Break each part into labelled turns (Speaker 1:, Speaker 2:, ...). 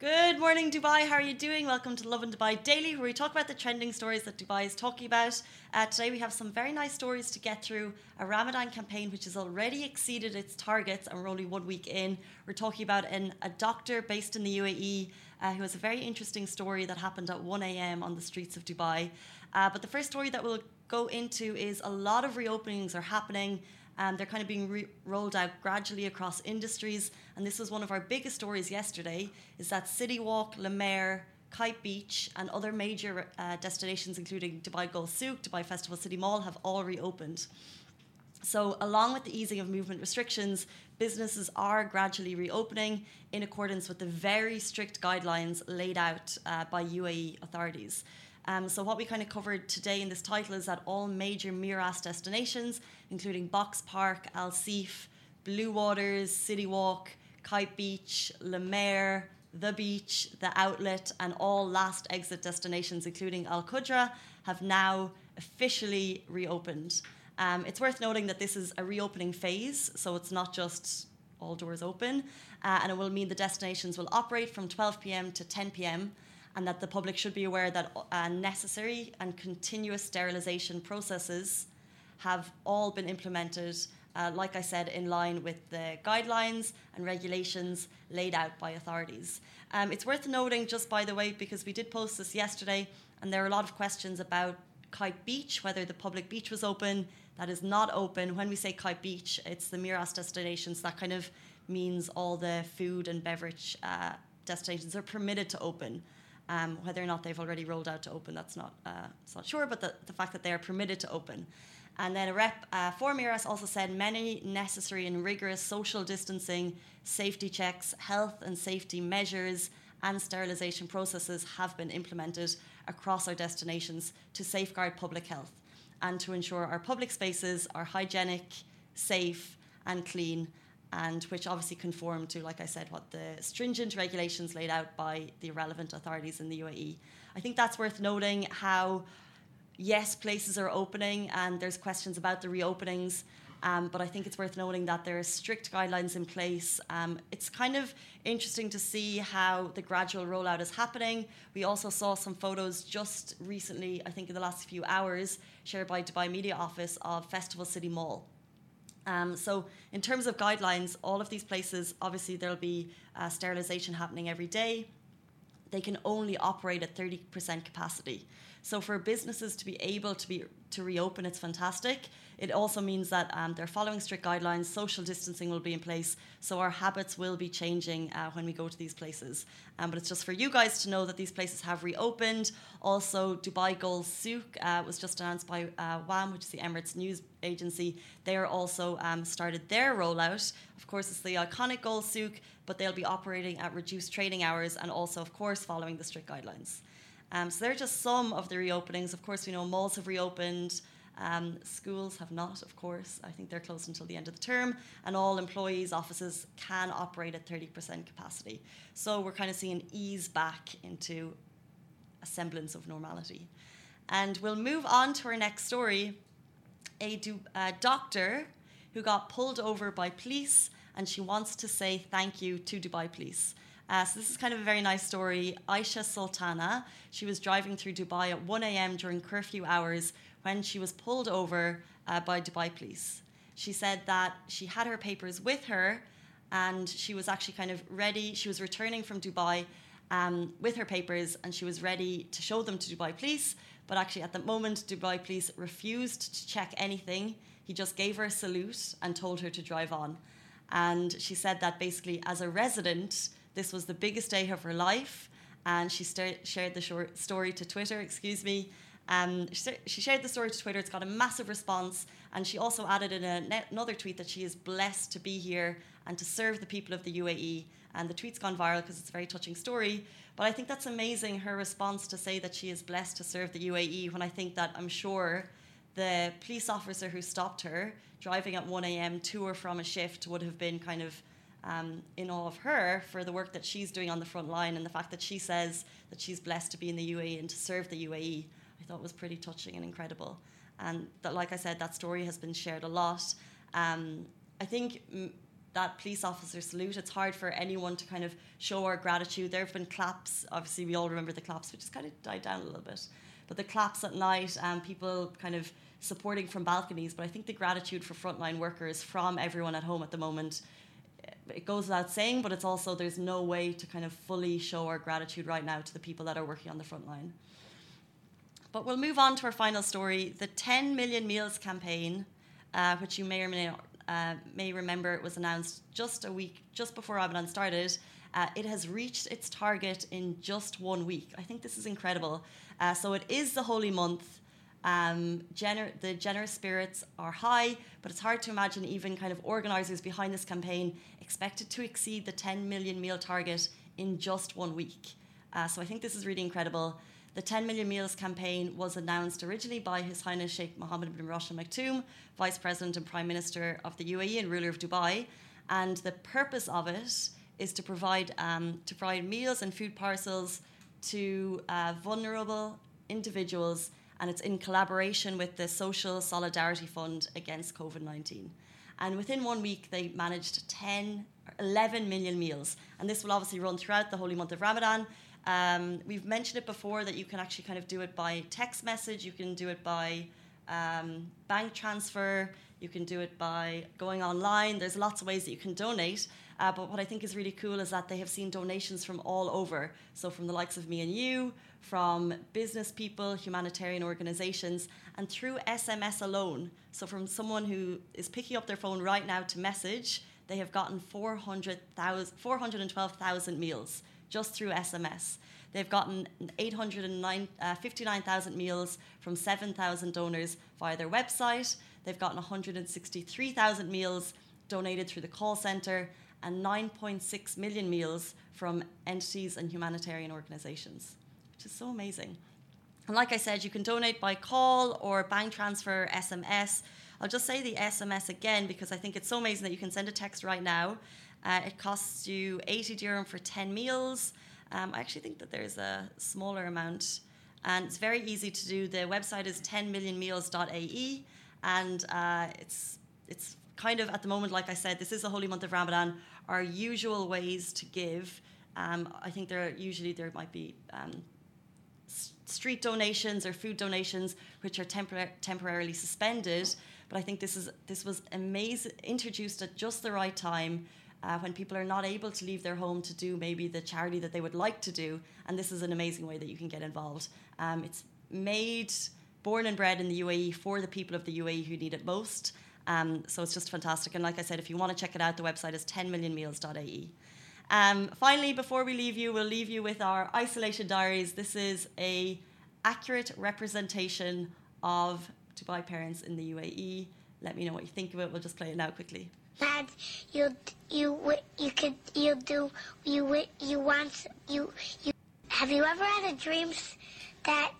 Speaker 1: Good morning, Dubai. How are you doing? Welcome to Lovin Dubai Daily, where we talk about the trending stories that Dubai is talking about. Uh, today, we have some very nice stories to get through. A Ramadan campaign which has already exceeded its targets, and we're only one week in. We're talking about an, a doctor based in the UAE uh, who has a very interesting story that happened at 1 a.m. on the streets of Dubai. Uh, but the first story that we'll go into is a lot of reopenings are happening. Um, they're kind of being re- rolled out gradually across industries. And this was one of our biggest stories yesterday, is that City Walk, La Mer, Kite Beach and other major uh, destinations, including Dubai Gold Souk, Dubai Festival City Mall, have all reopened. So, along with the easing of movement restrictions, businesses are gradually reopening in accordance with the very strict guidelines laid out uh, by UAE authorities. Um, so, what we kind of covered today in this title is that all major Meraas destinations, including Box Park, Al Seef, Blue Waters, City Walk, Kite Beach, La Mer, The Beach, The Outlet, and all last exit destinations, including Al Qudra, have now officially reopened. Um, it's worth noting that this is a reopening phase, so it's not just all doors open, uh, and it will mean the destinations will operate from 12 pm to 10 pm and that the public should be aware that uh, necessary and continuous sterilisation processes have all been implemented, uh, like I said, in line with the guidelines and regulations laid out by authorities. Um, it's worth noting, just by the way, because we did post this yesterday, and there are a lot of questions about Kite Beach, whether the public beach was open. That is not open. When we say Kite Beach, it's the Meraas destinations. That kind of means all the food and beverage uh, destinations are permitted to open. Um, whether or not they've already rolled out to open, that's not uh, it's not sure, but the, the fact that they are permitted to open. And then a rep uh, for Meraas also said many necessary and rigorous social distancing, safety checks, health and safety measures, and sterilisation processes have been implemented across our destinations to safeguard public health and to ensure our public spaces are hygienic, safe, and clean and which obviously conform to, like I said, what the stringent regulations laid out by the relevant authorities in the UAE. I think that's worth noting how, yes, places are opening and there's questions about the reopenings. Um, but I think it's worth noting that there are strict guidelines in place. Um, it's kind of interesting to see how the gradual rollout is happening. We also saw some photos just recently, I think in the last few hours, shared by Dubai Media Office of Festival City Mall. Um, so, in terms of guidelines, all of these places, obviously, there'll be uh, sterilisation happening every day. They can only operate at 30% capacity. So, for businesses to be able to be to reopen, it's fantastic. It also means that um, they're following strict guidelines, social distancing will be in place, so our habits will be changing uh, when we go to these places. Um, but it's just for you guys to know that these places have reopened. Also, Dubai Gold Souk uh, was just announced by uh, WAM, which is the Emirates news agency. They are also um, started their rollout. Of course, it's the iconic Gold Souk, but they'll be operating at reduced trading hours and also, of course, following the strict guidelines. Um, so they're just some of the reopenings. Of course, we know malls have reopened. Um, schools have not, of course. I think they're closed until the end of the term, and all employees' offices can operate at 30% capacity. So we're kind of seeing ease back into a semblance of normality. And we'll move on to our next story. A, a doctor who got pulled over by police, and she wants to say thank you to Dubai Police. Uh, so this is kind of a very nice story. Aisha Sultana, she was driving through Dubai at 1 a.m. during curfew hours when she was pulled over uh, by Dubai police. She said that she had her papers with her and she was actually kind of ready. She was returning from Dubai um, with her papers and she was ready to show them to Dubai police. But actually, at the moment, Dubai police refused to check anything. He just gave her a salute and told her to drive on. And she said that basically, as a resident, this was the biggest day of her life. And she st- shared the short story to Twitter, excuse me. Um, she shared the story to Twitter. It's got a massive response. And she also added in a, another tweet that she is blessed to be here and to serve the people of the UAE. And the tweet's gone viral because it's a very touching story. But I think that's amazing, her response to say that she is blessed to serve the UAE, when I think that I'm sure the police officer who stopped her driving at 1 a.m. to or from a shift would have been kind of um, in awe of her for the work that she's doing on the front line and the fact that she says that she's blessed to be in the UAE and to serve the UAE. I thought was pretty touching and incredible. And that, like I said, that story has been shared a lot. Um, I think mm, that police officer salute, it's hard for anyone to kind of show our gratitude. There have been claps, obviously, we all remember the claps, which has kind of died down a little bit. But the claps at night and people kind of supporting from balconies. But I think the gratitude for frontline workers from everyone at home at the moment it goes without saying, but it's also there's no way to kind of fully show our gratitude right now to the people that are working on the front line. But we'll move on to our final story the 10 Million Meals campaign, uh, which you may or may, uh, may remember was announced just a week, just before Ramadan started. Uh, it has reached its target in just one week. I think this is incredible. Uh, so it is the holy month. Um, gener- the generous spirits are high, but it's hard to imagine even kind of organisers behind this campaign expected to exceed the 10 million meal target in just one week. Uh, so I think this is really incredible. The 10 million meals campaign was announced originally by His Highness Sheikh Mohammed bin Rashid Al Maktoum, Vice President and Prime Minister of the UAE and ruler of Dubai. And the purpose of it is to provide um, to provide meals and food parcels to uh, vulnerable individuals and it's in collaboration with the Social Solidarity Fund against COVID 19. And within one week, they managed 10, 11 million meals. And this will obviously run throughout the holy month of Ramadan. Um, we've mentioned it before that you can actually kind of do it by text message, you can do it by um, bank transfer, you can do it by going online. There's lots of ways that you can donate. Uh, but what I think is really cool is that they have seen donations from all over. So, from the likes of me and you, from business people, humanitarian organizations, and through SMS alone. So, from someone who is picking up their phone right now to message, they have gotten 412,000 meals just through SMS. They've gotten 859,000 uh, meals from 7,000 donors via their website. They've gotten 163,000 meals donated through the call centre and 9.6 million meals from entities and humanitarian organisations, which is so amazing. And like I said, you can donate by call or bank transfer, SMS. I'll just say the SMS again because I think it's so amazing that you can send a text right now. Uh, it costs you 80 dirham for 10 meals. Um, I actually think that there's a smaller amount, and it's very easy to do. The website is 10millionmeals.ae, and uh, it's it's kind of at the moment, like I said, this is the holy month of Ramadan. Our usual ways to give, um, I think there are usually there might be um, street donations or food donations which are tempor- temporarily suspended. But I think this is this was amazing, introduced at just the right time. Uh, when people are not able to leave their home to do maybe the charity that they would like to do, and this is an amazing way that you can get involved. Um, it's made, born and bred in the UAE for the people of the UAE who need it most, um, so it's just fantastic. And like I said, if you want to check it out, the website is 10millionmeals.ae. Um, finally, before we leave you, we'll leave you with our isolation diaries. This is a accurate representation of Dubai parents in the UAE. Let me know what you think of it. We'll just play it now quickly.
Speaker 2: Dad, you you you could you do you you want you you have you ever had a dream that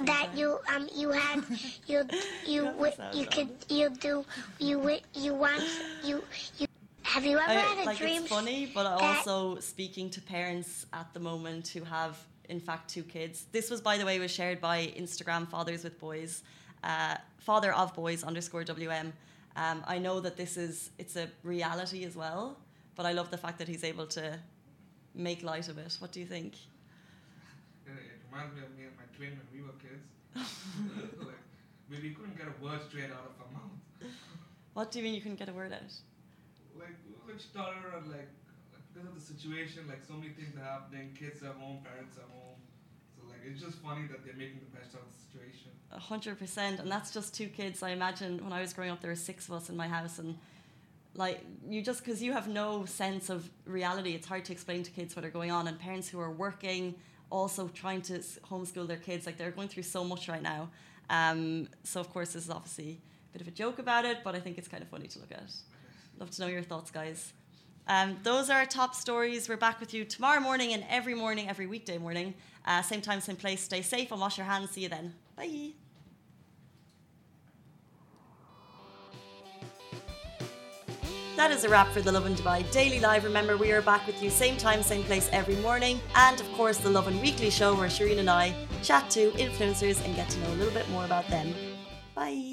Speaker 2: that you um you had you you you, you could you do you you want you you have you ever I, had a
Speaker 1: like
Speaker 2: dream?
Speaker 1: It's funny, but also speaking to parents at the moment who have, in fact, two kids. This was, by the way, was shared by Instagram Fathers with Boys, uh, Father of Boys underscore WM. Um, I know that this is it's a reality as well, but I love the fact that he's able to make light of it. What do you think?
Speaker 3: It reminds me of me and my twin when we were kids. like, we couldn't get a word straight out of our mouth.
Speaker 1: What do you mean you couldn't get a word out?
Speaker 3: like like stutter and like because of the situation, like so many things are happening. Kids are home, parents are home. It's just funny that they're making the best out of the situation.
Speaker 1: A hundred percent, and that's just two kids. I imagine when I was growing up, there were six of us in my house, and like you just because you have no sense of reality, it's hard to explain to kids what are going on, and parents who are working also trying to homeschool their kids, like they're going through so much right now. Um, so of course, this is obviously a bit of a joke about it, but I think it's kind of funny to look at. Love to know your thoughts, guys. Um, those are our top stories. We're back with you tomorrow morning and every morning, every weekday morning. Uh, same time, same place. Stay safe and wash your hands. See you then. Bye. That is a wrap for the Lovin Dubai Daily Live. Remember, we are back with you same time, same place every morning. And of course, the Lovin Weekly show where Shireen and I chat to influencers and get to know a little bit more about them. Bye.